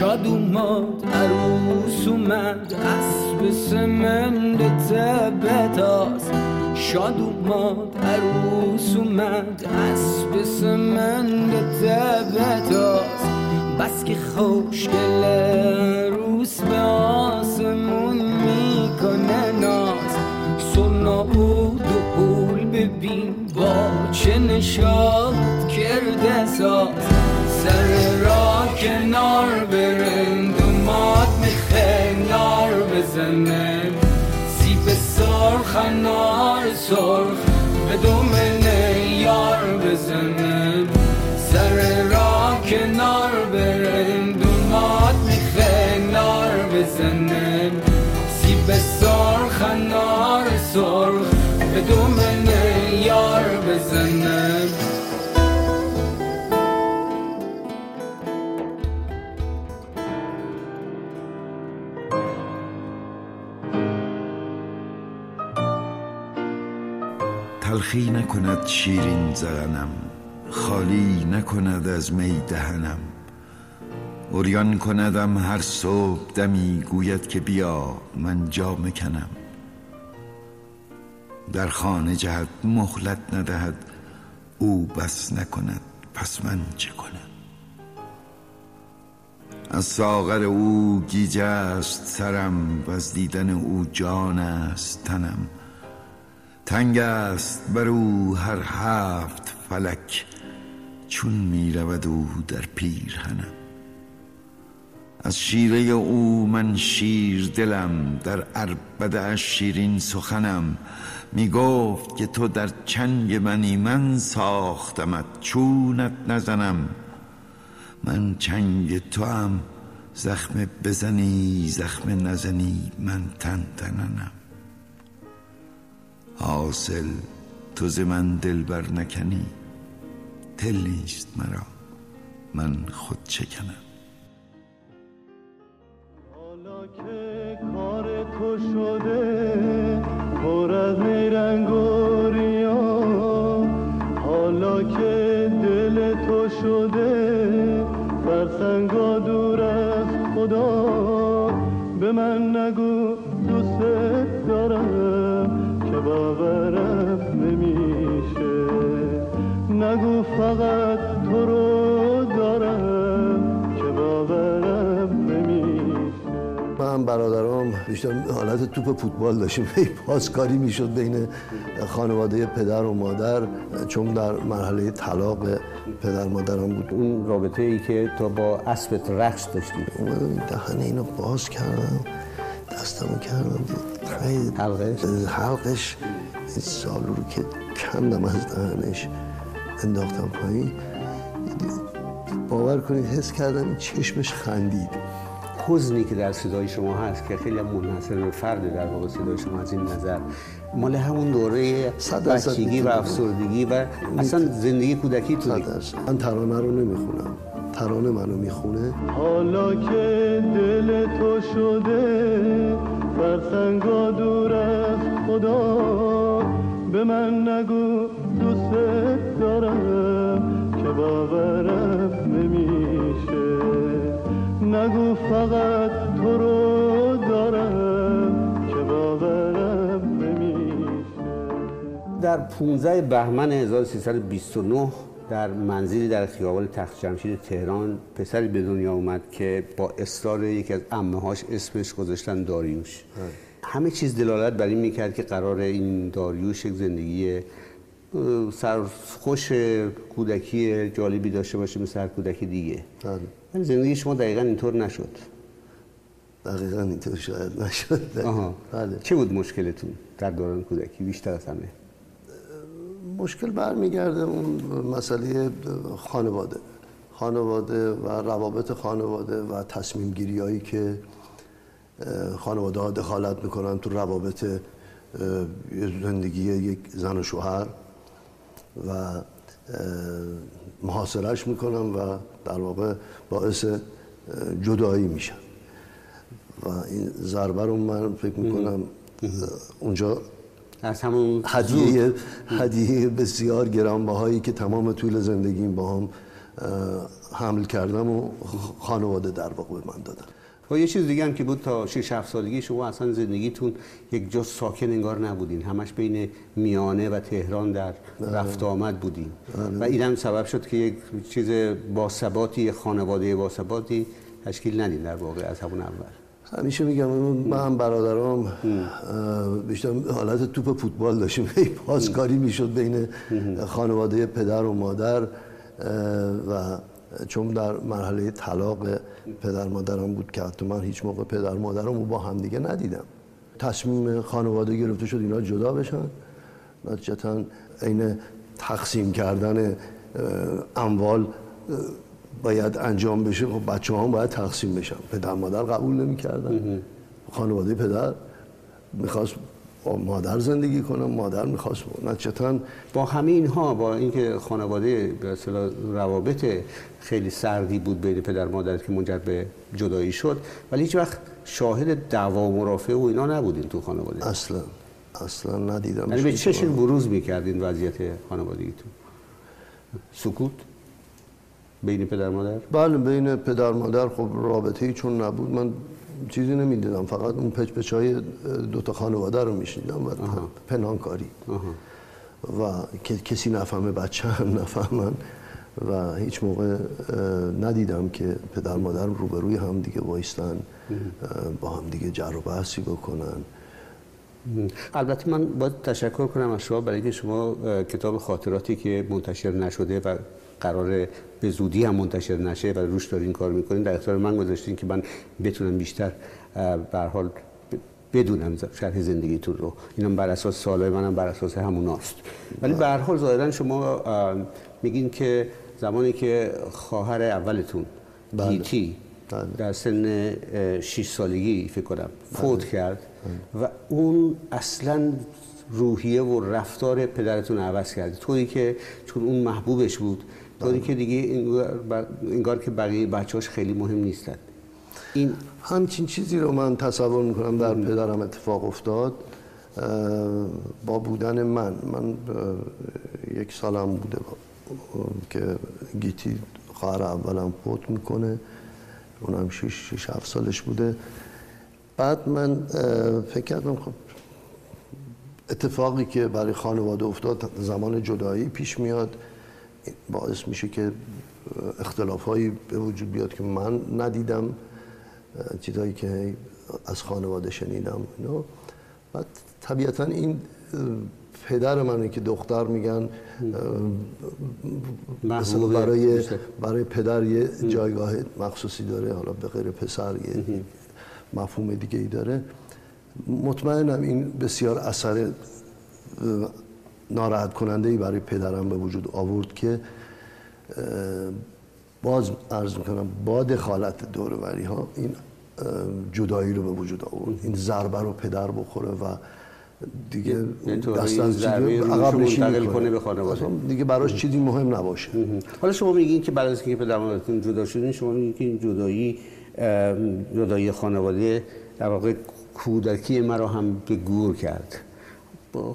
شاد اومد عروس اومد اسب سمند تبتاس شاد اومد عروس اومد اسب سمند تبتاس بس که خوشگل روس به آسمون می‌کنه ناز. سرنا بود و پول ببین با چه نشاد کرده ساز. سر کنار برند و ماد میخه نار بزنه. سیب سرخ نار سرخ به دومنه یار بزنه. سر را کنار برند و ماد میخه نار بزنه. سیب سرخ نار سرخ به دومنه یار بزنه. تلخی نکند شیرین زغنم خالی نکند از می دهنم. اوریان کندم هر صبح دمی گوید که بیا من جا کنم در خانه جهت مهلت ندهد او بس نکند پس من چه کنم؟ از ساغر او گیج است سرم و از دیدن او جان است تنم. تنگ است بر او هر هفت فلک چون می رود او در پیرهنم. از شیره او من شیر دلم در عربده شیرین سخنم. می گفت که تو در چنگ منی من ساختمت چونت نزنم. من چنگ تو هم زخم بزنی زخم نزنی من تن تننم. حاصل تو ز من دل بر نکنی دل نیست مرا من خود چکنم. حالا که کار تو شده پر از نیرنگ و ریا حالا که دل تو شده فرسنگا دور از خدا به من نگو دوست دارم. باورم نمیشه. نگو فقط تو رو دارم که باورم نمیشه. من برادرام بیشتر حالت توپ فوتبال داشتیم. پاسکاری می‌شد بین خانواده پدر و مادر چون در مرحله طلاق پدر مادرم بود. اون رابطه ای که تو با اسبت رقص داشتی. اومدم دهن اینو باز کردم دستمو کردم. خیلی حلقش؟ حلقش این سالو رو که کندم از دهنش. انداختم پایین. باور کنید حس کردم این چشمش خندید. حزنی که در صدای شما هست که خیلی منحصر به فرد در واقع صدای شما از این نظر. مال همون دوره بچگی و. افسردگی و اصلا زندگی کودکی تو. من ترانه رو نمی‌خونم. ترانه منو می‌خونه. حالا که دل تو شده فرسنگا دور از خدا. به من نگو دوست دارم که باورم نمیشه. نگو فقط تو رو دارم که باورم نمیشه. در 15 بهمن 1329 در منزلی در خیابان تخت جمشید تهران پسری به دنیا اومد که با اصرار یکی از عمه هاش اسمش گذاشتن داریوش. همه چیز دلالت بر این می‌کرد که قرار این داریوش یک زندگی سرخوش کودکی جالبی داشته باشه مثل هر کودکی دیگه. بله. ولی زندگی شما دقیقا اینطور نشد. دقیقا اینطور شاید نشد. آها. بله. چه بود مشکلتون در دوران کودکی؟ بیشتر از همه. مشکل برمیگرده اون مسئله خانواده. خانواده و روابط خانواده و تصمیم گیری هایی که خانواده ها دخالت می‌کنن تو روابط زندگی یک زن و شوهر و محاصرش می‌کنن و در واقع باعث جدایی میشن. و این ضربه رو من فکر می‌کنم اونجا از همون هدیه هدیه بسیار گرانبهایی که تمام طول زندگیم با هم حمل کردم و خانواده در واقع به من دادن. و یه چیز دیگه هم که بود تا 6 7 سالگی شما اصلا زندگیتون یک جا ساکن انگار نبودین. همش بین میانه و تهران در رفت آمد بودین. و این هم سبب شد که یک چیز باثباتی خانواده باثباتی تشکیل ندین در واقع از همون اول. همیشه میگم من هم. برادرام بیشتر حالت توپ فوتبال داشتیم. پاسکاری می‌شد بین خانواده پدر و مادر و چون در مرحله طلاق پدر مادرم بود که حتی من هیچ موقع پدر مادرم رو با هم دیگه ندیدم. تصمیم خانواده گرفته شد اینا جدا بشن. نتیجتا عین تقسیم کردن اموال باید انجام بشه خب بچه هم باید تقسیم بشن. پدر مادر قبول نمی کردن خانواده پدر می‌خواست با مادر زندگی کنم مادر می‌خواست نتیجتا با همه اینها با اینکه خانواده به روابط خیلی سردی بود بین پدر مادر که منجر به جدایی شد ولی هیچ وقت شاهد دعوا و مرافعه و اینا نبودین تو خانواده. اصلا. اصلا ندیدم یعنی به چشم بروز می‌کردین وضعیت خانوادگیتون. سکوت؟ بین پدر مادر؟ بله بین پدر مادر خب رابطه ای چون نبود. من چیزی نمی‌دیدم فقط اون پچ پچ های دوتا خانواده رو میشنیدم و پنهانکاری و کسی نفهمه بچه هم نفهمن. و هیچ موقع ندیدم که پدر مادر روبروی هم دیگه وایستن با هم دیگه جر و بحثی بکنن. البته من باید تشکر کنم از شما برای اینکه شما کتاب خاطراتی که منتشر نشده و قرار به زودی هم منتشر نشه و روش دارین کار می‌کنین در اختیار من گذاشتین که من بتونم بیشتر به حال بدونم شرح زندگیتون رو اینم بر اساس سالهای منم بر اساس هموناست ولی به هر حال ظاهرا شما میگین که زمانی که خواهر اولتون بله. گیتی بله. در سن 6 سالگی فکر کنم بله. فوت کرد و اون اصلا روحیه و رفتار پدرتون عوض کرد طوری که چون اون محبوبش بود طوری که دیگه انگار که بقیه بچه‌هاش خیلی مهم نیستن. این همچین چیزی رو من تصور می‌کنم در پدرم اتفاق افتاد. با بودن من من یک سالم بوده که گیتی خواهر اولم فوت می‌کنه. اونم 6 6 7 سالش بوده. بعد من فکر کردم خب اتفاقی که برای خانواده افتاد زمان جدایی پیش میاد. باعث میشه که اختلاف هایی به وجود بیاد که من ندیدم چیزایی که از خانواده شنیدم اینو بعد طبیعتا این پدر منه که دختر میگن برای برای پدر یه جایگاه مخصوصی داره حالا به غیر پسر یه مفهوم دیگه ای داره. مطمئنم این بسیار اثر ناراحت کننده ای برای پدرم به وجود آورد که باز عرض می‌کنم با دخالت دوروری ها این جدایی رو به وجود آورد. این ضربه رو پدر بخوره و دیگه دست از عقب نشین کنه به خانواده. دیگه براش چیزی مهم نباشه. حالا شما میگین که بعد از اینکه پدر مادرتون جدا شدین شما میگین که این جدایی جدایی خانواده در واقع کودکی مرا هم به گور کرد.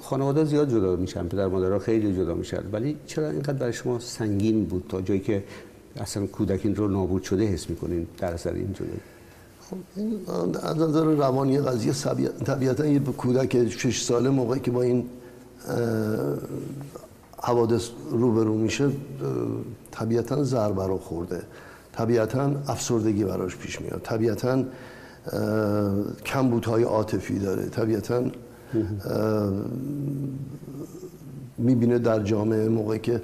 خانواده زیاد جدا میشن پدر مادرها خیلی جدا میشن. ولی چرا اینقدر برای شما سنگین بود تا جایی که اصلا کودکین رو نابود شده حس می‌کنین در اثر این جدایی خب این از نظر روانی قضیه طبیعتا یه کودک 6 ساله موقعی که با این حوادث روبرو میشه طبیعتا ضربه رو خورده. طبیعتا افسردگی براش پیش میاد. طبیعتا کمبودهای عاطفی داره. طبیعتا می‌بینه در جامعه موقعی که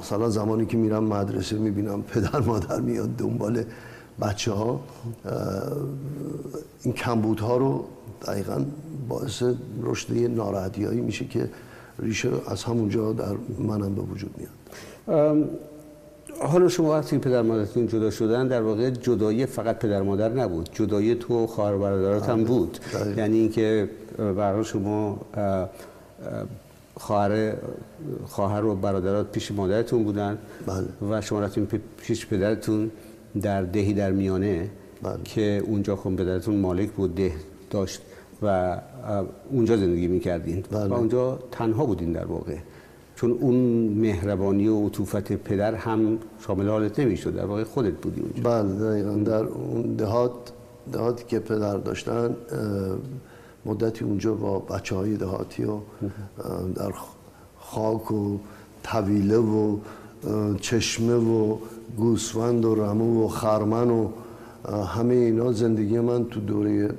مثلا زمانی که میرم مدرسه می‌بینم پدر مادر میاد دنبال بچه ها این کمبودها رو دقیقا باعث رشد ناراحتی هایی میشه که ریشه از همونجا در منم به وجود میاد. حالا شما وقتی پدر مادرتون جدا شدن در واقع جدایی فقط پدر مادر نبود. جدایی تو خواهر برادرات هم بله. بود. یعنی اینکه برای شما خواهر خواهر و برادرات پیش مادرتون بودن بله. و شما رفتین پیش پدرتون در دهی در میانه بله. که اونجا خون پدرتون مالک بود ده داشت و اونجا زندگی می‌کردین بله. و اونجا تنها بودین در واقع چون اون مهربانی و عطوفت پدر هم شامل حالت نمی‌شد در واقع خودت بودی اونجا بله دقیقا در اون دهات دهاتی که پدر داشتن مدتی اونجا با بچه های دهاتی و در خاک و طویله و چشمه و گوسفند و رمو و خرمن و همه اینا زندگی من تو دوره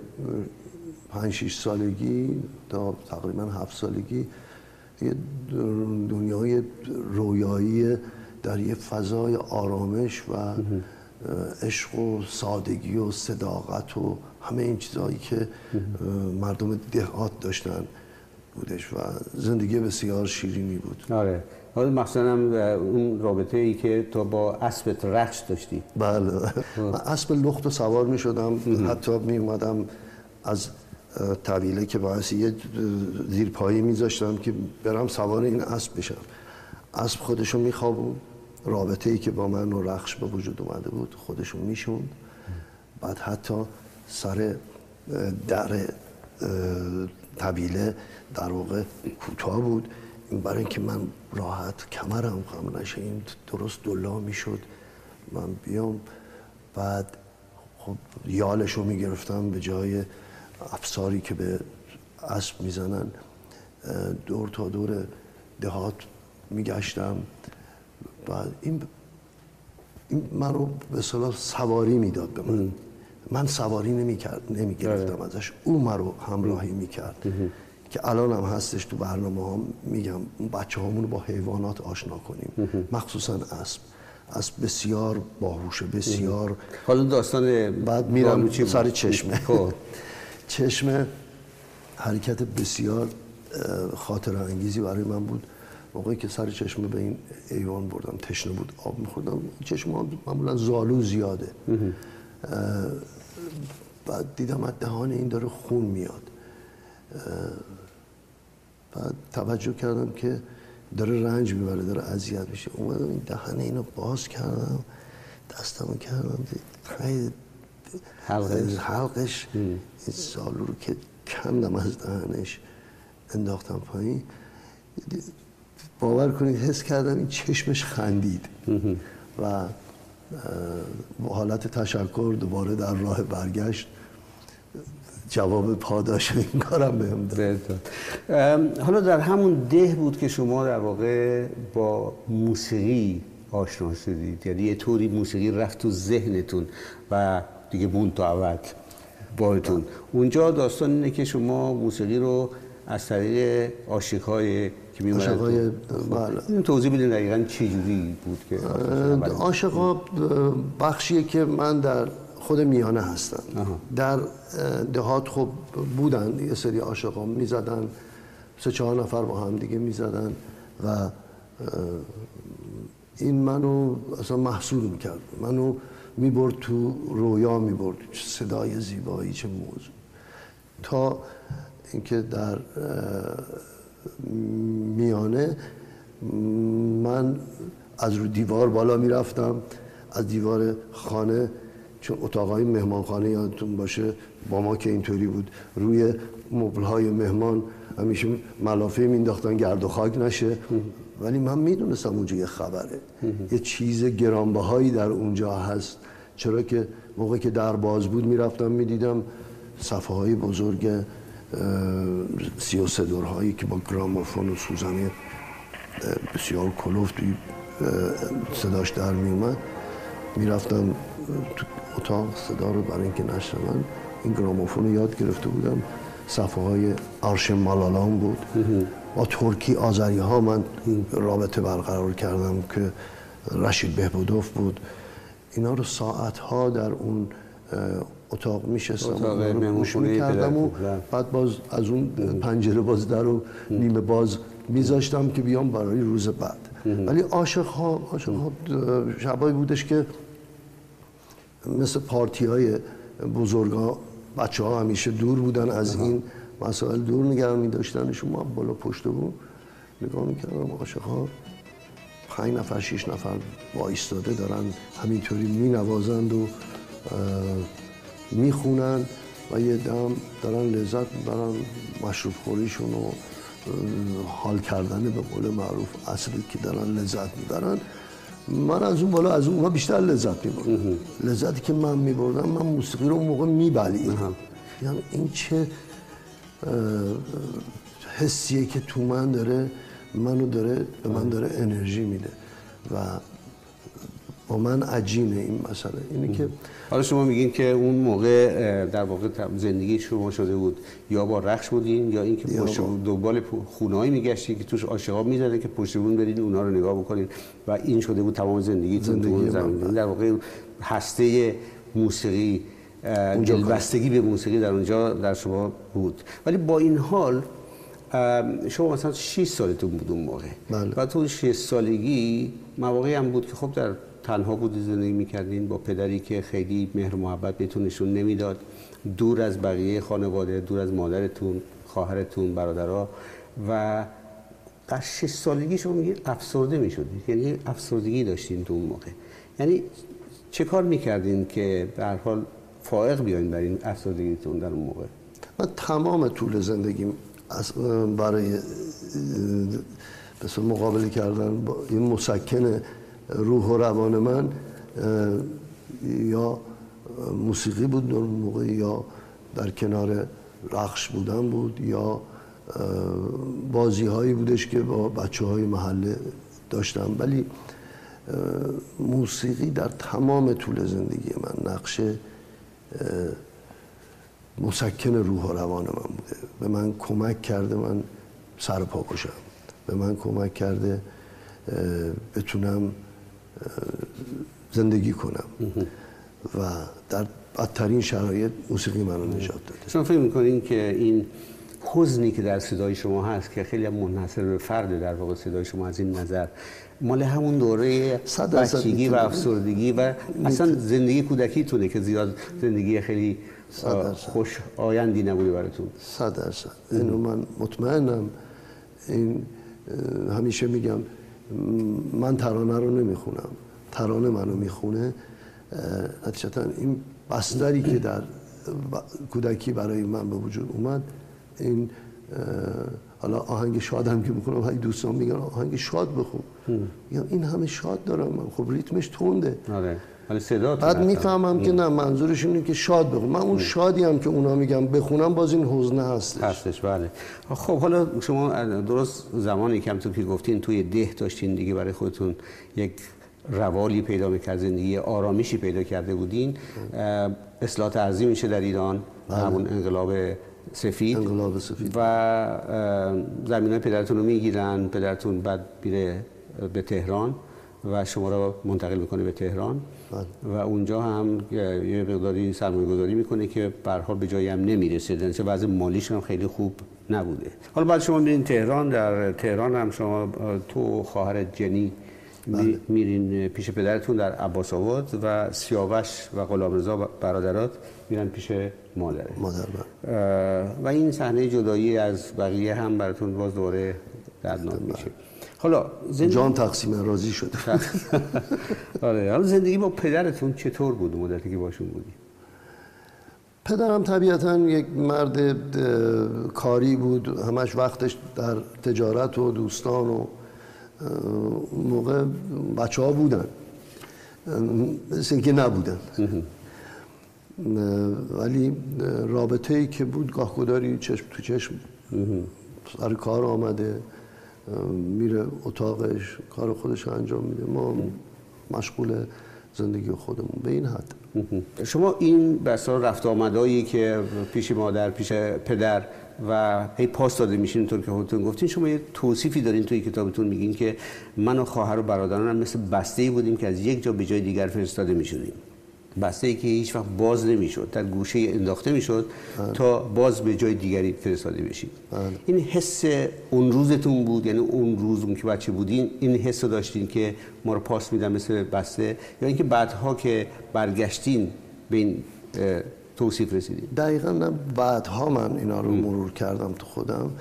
پنج شیش سالگی تا تقریبا هفت سالگی یه دنیای رویایی در یه فضای آرامش و عشق و سادگی و صداقت و همه این چیزهایی که مردم دهات داشتن بودش و زندگی بسیار شیرینی بود. آره. حالا مخصوصا اون رابطه ای که تو با اسبت رقص داشتی. بله. من اسب لخت و سوار می شدم حتی می اومدم از طویله که باعث یه زیرپایی میذاشتم که برم سوار این اسب بشم. اسب خودشو میخوابون رابطه ای که با من و رخش به وجود اومده بود خودشو می‌شوند. بعد حتی سر در طویله در واقع کوتاه بود. برای اینکه من راحت کمرم خم نشه این درست دلا می‌شد. من بیام. بعد خب یالش رو می‌گرفتم به جای افساری که به اسب می‌زنن. دور تا دور دهات میگشتم. بعد این این من رو به صلاح سواری می‌داد به من. من سواری نمی‌کرد نمی‌گرفتم بله. ازش. او من رو همراهی می‌کرد که الان هم هستش تو برنامه هم میگم بچه رو با حیوانات آشنا کنیم. مخصوصا اسب. اسب بسیار باهوشه بسیار حالا داستان بعد میرم؟ سر چشمه. خب. چشمه حرکت بسیار خاطر انگیزی برای من بود. موقعی که سر چشمه به این ایوان بردم تشنه بود آب میخوردم. چشم ها معمولا زالو زیاده. بعد دیدم از دهان این داره خون میاد. بعد توجه کردم که داره رنج می‌بره داره اذیت میشه. اومدم این دهن اینو باز کردم دستمو کردم ته حلقش. حلقش. این سالو رو که کندم از دهنش انداختم پایین. باور کنید حس کردم این چشمش خندید. و حالت تشکر دوباره در راه برگشت. جواب پاداش این کارم بهم داد. حالا در همون ده بود که شما در واقع با موسیقی آشنا شدید. یعنی یه طوری موسیقی رفت تو ذهنتون و دیگه موند تا ابد باهاتون اونجا داستان اینه که شما موسیقی رو از طریق عاشق‌های که می عاشق‌های- بله. این توضیح بدین دقیقاً چه جوری بود که عاشقا بخشیه که من در خود میانه هستم در دهات خب بودن یه سری عاشقا می‌زدن. سه چهار نفر با هم دیگه می‌زدن و این منو اصلا محصول می‌کرد. منو می‌برد تو رویا می‌برد چه صدای زیبایی چه موضوع. تا اینکه در میانه من از رو دیوار بالا می‌رفتم از دیوار خانه چون اتاقای مهمانخانه یادتون باشه با ما که اینطوری بود. روی مبلهای مهمان همیشه ملافه مینداختن گرد و خاک نشه. ولی من می‌دونستم اونجا یه خبره. یه چیز گرانبهایی در اونجا هست. چرا که موقعی که در باز بود می‌رفتم می‌دیدم صفحه های بزرگ سی و دورهایی که با گرامافون و سوزنی بسیار کلوفتی اه، صداش در می اومد می‌رفتم اتاق صدا رو برای اینکه نشنون این گرامافون رو یاد گرفته بودم. صفحه های آرش مالالان بود. با ترکی آذری ها من این رابطه برقرار کردم که رشید بهبودوف بود. اینا رو ساعت ها در اون اتاق میشستم اتاق رو گوش می‌کردم و بعد باز از اون پنجره باز در رو نیمه باز میذاشتم که بیام برای روز بعد. ولی عاشق ها عاشق ها شبایی بودش که مثل پارتی های بزرگ ها بچه ها همیشه دور بودن از این مسائل. دور نگرم می داشتنشون. ما بالا پشت بود نگاه می‌کردم. عاشق ها پنج نفر شیش نفر وایستاده دارن همینطوری می نوازند و می‌خونن و یه دم دارن لذت می‌برن. مشروب خوریشون و حال کردن به قول معروف اصلی که دارن لذت می‌برن. من از اون بالا از اونها بیشتر لذت میبردم. لذتی که من میبردم من موسیقی رو اون موقع میبلیدم یعنی این چه حسیه که تو من داره منو داره به من داره انرژی میده. و با من عجینه این مسئله. اینه که حالا شما میگین که اون موقع در واقع زندگی شما شده بود یا با رخش بودین یا اینکه پشت دنبال خونه‌ای میگشتین که توش عاشقا می‌زدن که پشت بون برید اونا رو نگاه بکنین و این شده بود تمام زندگی زندگی زمین در واقع هسته موسیقی دلبستگی به موسیقی در اونجا در شما بود. ولی با این حال شما مثلا 6 سالتون بود اون موقع. بله. و تو 6 سالگی مواقعی هم بود که خب در تنها بودی زندگی می‌کردین با پدری که خیلی مهر محبت بهتون نشون نمی‌داد. دور از بقیه خانواده دور از مادرتون خواهرتون برادرها و در 6 سالگی شما میگید افسرده می‌شدید. یعنی افسردگی داشتین تو اون موقع. یعنی چه کار می‌کردین که در حال فائق بیاین بر این افسردگیتون در اون موقع؟ من تمام طول زندگیم برای مقابله کردن با این مسکن روح و روان من یا موسیقی بود اون موقع یا در کنار رخش بودن بود یا بازی هایی بودش که با بچه های محله داشتم. ولی موسیقی در تمام طول زندگی من نقشه مسکن روح و روان من بوده. به من کمک کرده من سر پا باشم به من کمک کرده بتونم زندگی کنم. و در بدترین شرایط موسیقی منو نجات داده. شما فکر می‌کنین که این حزنی که در صدای شما هست که خیلی منحصر به فرد در واقع صدای شما از این نظر مال همون دوره بچگی و افسردگی و اصلا زندگی کودکیتونه که زیاد زندگی خیلی خوش آیندی نبوده براتون. صد درصد. اینو من مطمئنم. این همیشه میگم من ترانه رو نمی‌خونم. ترانه منو می‌خونه. نتیجتا این بستری که در کودکی برای من به وجود اومد این حالا آهنگ شاد هم که می‌کنم های دوستان میگن آهنگ شاد بخون. میگم این همه شاد دارم. من خب ریتمش تونده آره. صدا بعد می‌فهمم که نه منظورش اینه که شاد بخون. من اون شادی هم که اونا میگم بخونم باز این حزنه هستش. هستش بله. خب حالا شما درست زمانی که تو که گفتین توی ده داشتین دیگه برای خودتون یک روالی پیدا می‌کرد زندگی آرامیشی پیدا کرده بودین. اصلاحات ارزی میشه در ایران بله. همون انقلاب سفید. انقلاب سفید. و زمین های پدرتون رو می‌گیرن پدرتون بعد میره به تهران. و شما رو منتقل می‌کنه به تهران. بله. و اونجا هم یه مقداری سرمایه گذاری می‌کنه که حال به جایی هم نمی‌رسه. در وضع مالیش هم خیلی خوب نبوده. حالا بعد شما میرین تهران در تهران هم شما تو خواهر جنی بله. میرین پیش پدرتون در عباس آباد و سیاوش و غلامرضا برادرات میرن پیش مادره. مادر و این صحنه جدایی از بقیه هم براتون باز دوره دردناک میشه. حالا زندگی... جان تقسیم راضی شد. آره حالا زندگی با پدرتون چطور بود؟ مدتی که باشون بودی؟ پدرم طبیعتا یک مرد کاری بود. همش وقتش در تجارت و دوستان و موقع بچه ها بودن. مثل اینکه نبودن. ولی رابطه ای که بود گاهگداری چشم تو چشم سر کار آمده. میره اتاقش کار خودش انجام میده. ما مشغول زندگی خودمون به این حد. شما این بسا رفت آمدایی که پیش مادر پیش پدر و هی پاس داده میشین طور که خودتون گفتین شما یه توصیفی دارین توی کتابتون میگین که من و خواهر و برادرانم مثل بسته ای بودیم که از یک جا به جای دیگر فرستاده می‌شدیم. بسته ای که هیچ وقت باز نمی‌شد در گوشه انداخته می‌شد بله. تا باز به جای دیگری فرستاده بشید. بله. این حس اون روزتون بود یعنی اون روز اون که بچه بودین این حس رو داشتین که ما رو پاس میدن مثل بسته؟ یا اینکه بعدها که برگشتین به این توصیف رسیدین؟ دقیقا نه بعدها من اینا رو مرور کردم تو خودم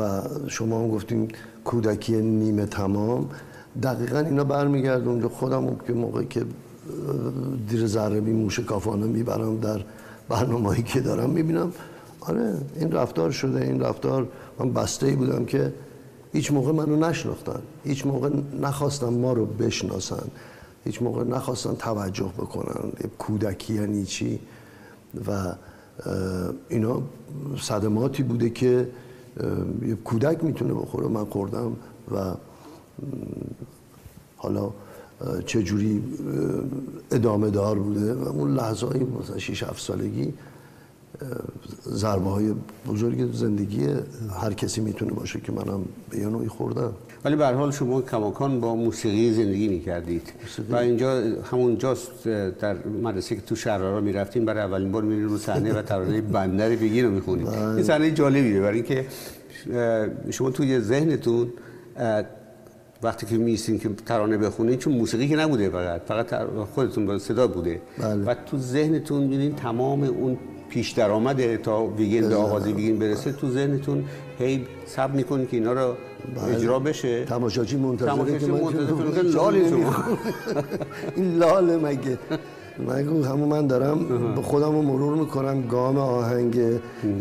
و شما هم گفتیم کودکی نیمه تمام. دقیقا اینا برمیگرد خودم که موقعی که دیر ذره بی موش کافانه می‌برم در برنامه‌ای که دارم می‌بینم. آره این رفتار شده این رفتار. من بسته ای بودم که هیچ موقع منو نشناختن. هیچ موقع نخواستن ما رو بشناسن. هیچ موقع نخواستن توجه بکنن. کودکی یعنی چی؟ و اینا صدماتی بوده که یه کودک می‌تونه بخوره. من خوردم و حالا چه جوری ادامه دار بوده و اون لحظه های مثلا 6 7 سالگی ضربه های بزرگ زندگی هر کسی می‌تونه باشه که منم به یه نوعی خوردم. ولی به حال شما کماکان با موسیقی زندگی می‌کردید. و اینجا همون جاست در مدرسه که تو شهرها می‌رفتیم برای اولین بار میرین رو صحنه و ترانه بندر بگی رو می‌خونید. بله. این صحنه جالبیه برای اینکه شما توی ذهنتون وقتی که میستین که ترانه بخونید چون موسیقی که نبوده فقط فقط خودتون با صدا بوده. بله. و تو ذهنتون می‌بینین تمام اون پیش درآمد تا ویگند آغازی ویگند برسه تو ذهنتون هی سب می‌کنین که اینا رو بله. اجرا بشه. تماشاچی منتظره که منتظر شما این لاله مگه؟ مگه همون من دارم به خودم رو مرور می‌کنم گام آهنگ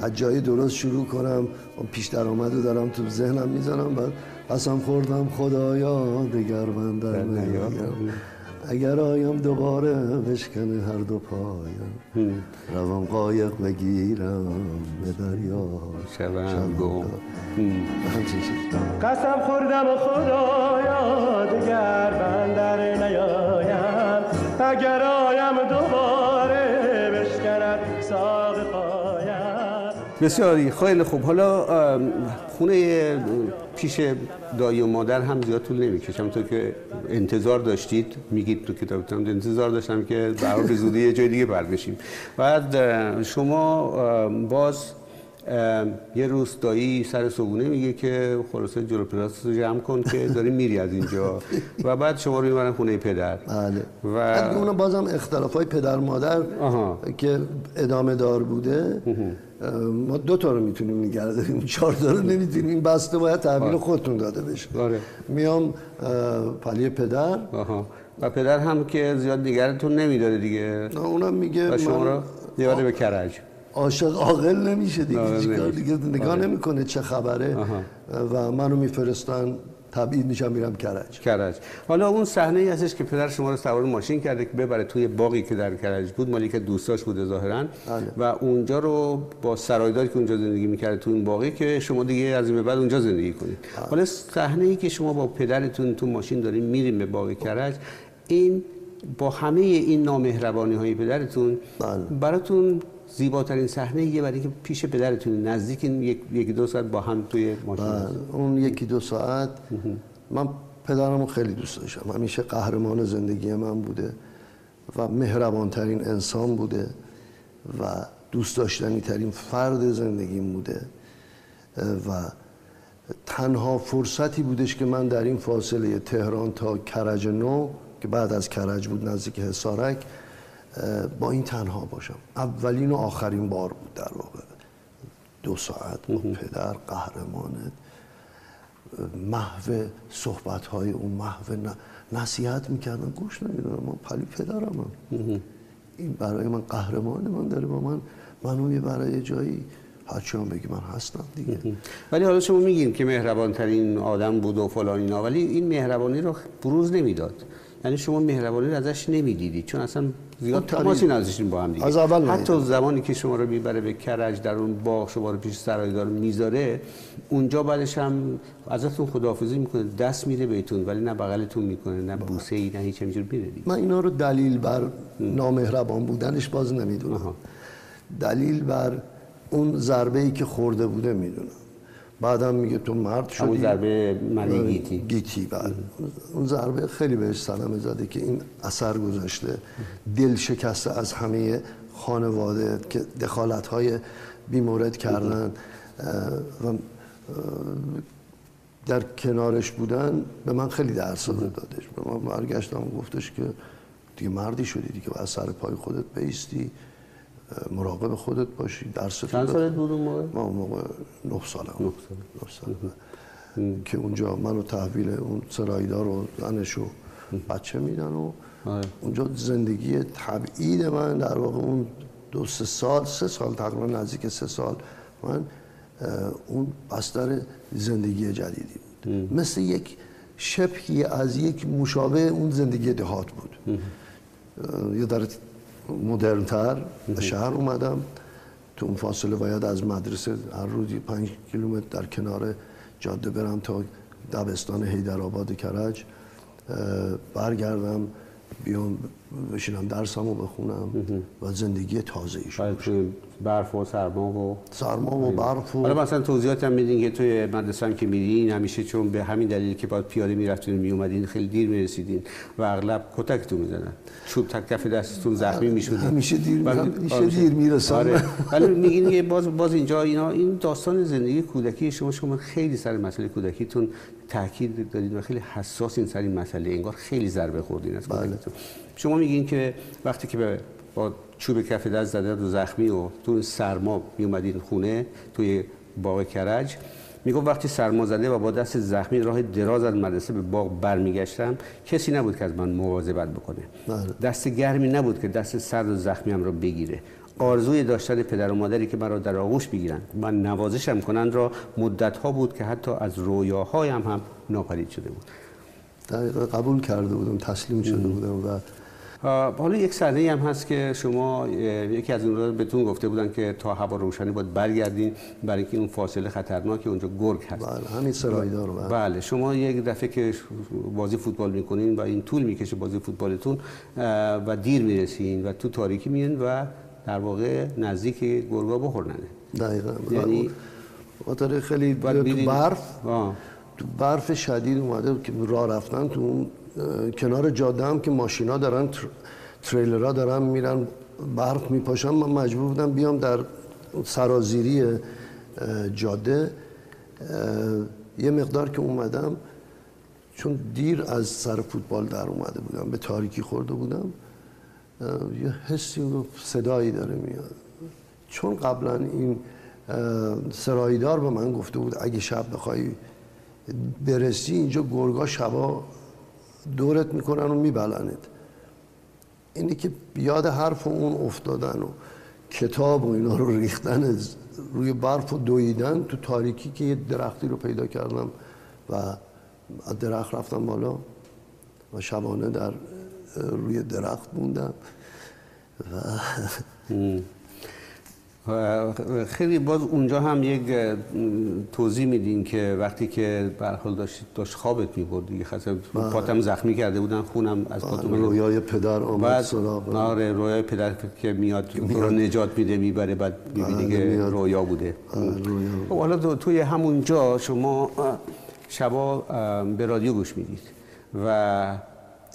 از جای درست شروع کنم پیش درآمد رو دارم تو ذهنم می‌زنم بعد قسم خوردم خدایا دیگر من در اگر آیم دوباره بشکنه هر دو پایم. روان قایق بگیرم به دریا. شبم گم. قسم خوردم خدایا دیگر من در نیایم. اگر آیم دوباره بسیاری خیلی خوب. حالا خونه پیش دایی و مادر هم زیاد طول نمی‌کشم تو که انتظار داشتید میگید تو کتابتون انتظار داشتم که برای به زودی یه جای دیگه بر بشیم. بعد شما باز یه روز دایی سر صبونه میگه که خلاصه جلو پلاس رو جمع کن که داری میری از اینجا. و بعد شما رو می‌برن خونه پدر. بله. و اون بازم اختلاف های پدر مادر که ادامه دار بوده. ما دو تا رو می‌تونیم نگه داریم چهار تا رو نمی‌تونیم. این بسته باید تحویل آره. خودتون داده بشه. آره. میام پلی پدر. آها. و پدر هم که زیاد نگرتون نمیداره دیگه. اونم میگه شما رو دیواره به کرج. عاشق عاقل نمیشه دیگه. چیکار دیگه؟ نگاه آره. نمی‌کنه چه خبره. و منو میفرستن تبعید میشم میرم کرج کرج حالا اون صحنه ای هستش که پدر شما رو سوار ماشین کرده که ببره توی باقی که در کرج بود مالی که دوستاش بوده ظاهرا بله. و اونجا رو با سرایداری که اونجا زندگی می‌کرده تو این باقی که شما دیگه از این بعد اونجا زندگی کنید بله. حالا صحنه ای که شما با پدرتون تو ماشین دارین میریم به باقی کرج این با همه این نامهربانی های پدرتون بله. براتون زیباترین صحنه یه برای که پیش پدرتون نزدیک یک یکی دو ساعت با هم توی ماشین بله، اون یکی دو ساعت. من پدرمو خیلی دوست داشتم. همیشه قهرمان زندگی من بوده و مهربانترین انسان بوده و دوست داشتنی ترین فرد زندگیم بوده. و تنها فرصتی بودش که من در این فاصله تهران تا کرج نو که بعد از کرج بود نزدیک حسارک با این تنها باشم. اولین و آخرین بار بود در واقع. دو ساعت با پدر قهرمانت محو صحبت های اون محو نصیحت می‌کردن. گوش نمی‌دونم من پلی پدرم این برای من قهرمان من داره با من منو یه برای جایی هرچی هم بگی من هستم دیگه. ولی حالا شما میگین که مهربان ترین آدم بود و فلان اینا. ولی این مهربانی رو بروز نمی‌داد. یعنی شما مهربانی رو ازش نمی‌دیدید. چون اصلا زیاد تماسی نداشتین با هم دیگه. از اول حتی زمانی که شما رو می‌بره به کرج در اون باغ شما رو پیش سرایدار می‌ذاره اونجا بعدش هم ازتون خداحافظی می‌کنه دست میده بهتون ولی نه بغلتون می‌کنه نه بوسه ای نه هیچ همینجور میره من اینا رو دلیل بر نامهربان بودنش باز نمی‌دونم. دلیل بر اون ضربه ای که خورده بوده می‌دونم. بعدم میگه تو مرد شدی. اون ضربه گیتی گیتی بله اون ضربه خیلی بهش سلامه زده که این اثر گذاشته. دل شکسته از همه خانواده که دخالت های بیمورد کردن. و در کنارش بودن به من خیلی درس دادش. به من برگشتم و گفتش که دیگه مردی شدی دیگه باید سر پای خودت بیستی. مراقب خودت باشی درس چند سالت بود اون موقع؟ ما اون موقع نه سالم نه سال. که اونجا منو تحویل اون سرایدار و زنش و بچه میدن و آره. اونجا زندگی تبعید من در واقع اون دو سه سال سه سال تقریبا نزدیک سه سال من اون بستر زندگی جدیدی بود. مثل یک شبهی از یک مشابه اون زندگی دهات بود. یه در مدرنتر به شهر اومدم. تو اون فاصله باید از مدرسه هر روزی پنج کیلومتر در کنار جاده برم تا دبستان حیدرآباد کرج. برگردم بیام بشینم درسمو بخونم و زندگی تازه ایشون برف و سرما و سرما و برف و حالا مثلا توضیحات هم میدین که توی مدرسه هم که میرین همیشه چون به همین دلیل که باید پیاده می‌رفتین میومدین خیلی دیر می‌رسیدین و اغلب کتکتون می‌زنن چوب تک کف دستتون زخمی می‌شدین همیشه دیر همیشه دیر می‌رسن آره. ولی میگین که باز باز اینجا اینا این داستان زندگی کودکی شما شما خیلی سر مسئله کودکیتون تاکید دادید و خیلی حساس این سر این مسئله. انگار خیلی ضربه خوردین از بله. شما میگین که وقتی که به با چوب کف دست زده و زخمی و تو سرما می اومدین خونه توی باغ کرج می‌گفت وقتی سرما زده و با دست زخمی راه دراز از مدرسه به باغ برمیگشتم کسی نبود که از من مواظبت بکنه. بله. دست گرمی نبود که دست سرد و زخمی هم را بگیره. آرزوی داشتن پدر و مادری که مرا در آغوش بگیرن من نوازشم کنند را مدت ها بود که حتی از رویاهایم هم ناپدید شده بود. قبول کرده بودم تسلیم شده بودم و حالا یک صحنه هم هست که شما یکی از اون رو بهتون گفته بودن که تا هوا روشنی باید برگردین برای اینکه اون فاصله خطرناکی اونجا گرگ هست. بله همین سرایدار بله. بله شما یک دفعه که بازی فوتبال می‌کنین و این طول می‌کشه بازی فوتبالتون و دیر می‌رسین و تو تاریکی میین و در واقع نزدیک گرگا بخورنه دقیقا. یعنی خیلی تو برف تو برف شدید اومده که راه رفتن تو اون کنار جاده هم که ماشینا دارن تریلرها دارن میرن برف میپاشن. من مجبور بودم بیام در سرازیری جاده. یه مقدار که اومدم چون دیر از سر فوتبال در اومده بودم به تاریکی خورده بودم یه حسی و صدایی داره میاد. چون قبلا این سرایدار به من گفته بود اگه شب بخوای برسی اینجا گرگا شبا دورت می‌کنن و میبلنت. اینی که بیاد حرف اون افتادن و کتاب و اینا رو ریختن روی برف و دویدن تو تاریکی که یه درختی رو پیدا کردم و از درخت رفتم بالا و شبانه در روی درخت موندم. و خیلی باز اونجا هم یک توضیح میدین که وقتی که به حال داشت داشت خوابت می‌برد دیگه خاصه پاتم زخمی کرده بودن خونم از پاتم رویای پدر آمد سراغ. آره رویای پدر که میاد رو نجات میده می‌بره بعد می‌بینی که رویا بوده. خب حالا توی همونجا شما شبا به رادیو گوش می‌دید و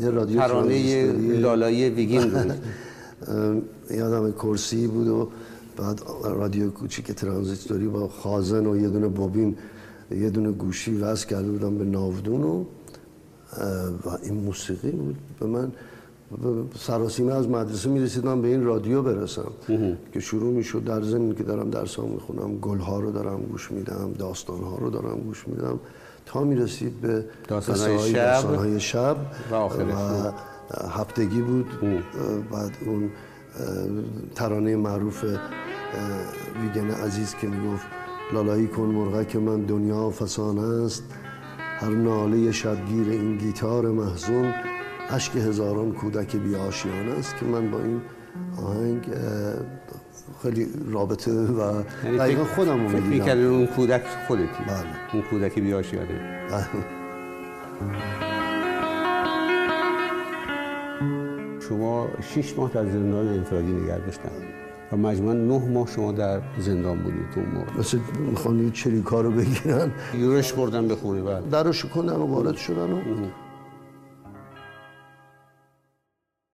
رادیو ترانه لالایی ویگین بود. یادم کرسی بود و بعد رادیو کوچیک ترانزیستوری با خازن و یه دونه بابین یه دونه گوشی وصل کرده بودم به ناودون و و این موسیقی بود به من. سراسیمه از مدرسه می‌رسیدم به این رادیو برسم. که شروع می‌شد در زمین که دارم درس می‌خونم گل ها رو دارم گوش میدم داستان ها رو دارم گوش میدم. تا می‌رسید به داستان های شب, های شب و, و هفتگی بود. بعد اون ترانه معروف ویگن عزیز که می‌گفت لالایی کن که من دنیا فسانه است. هر ناله شبگیر این گیتار محزون عشق هزاران کودک بی آشیانه است که من با این آهنگ خیلی رابطه و یعنی دقیقا خودم رو می‌دیدم اون کودک خودتی؟ بله. اون کودک بی آشیانه شما شش ماه در زندان انفرادی نگه داشتن و مجموعا نه ماه شما در زندان بودید تو موقع. مثل می‌خوان چریکا رو بگیرن. یورش بردن به خونه بعد در رو شکندن و وارد شدن و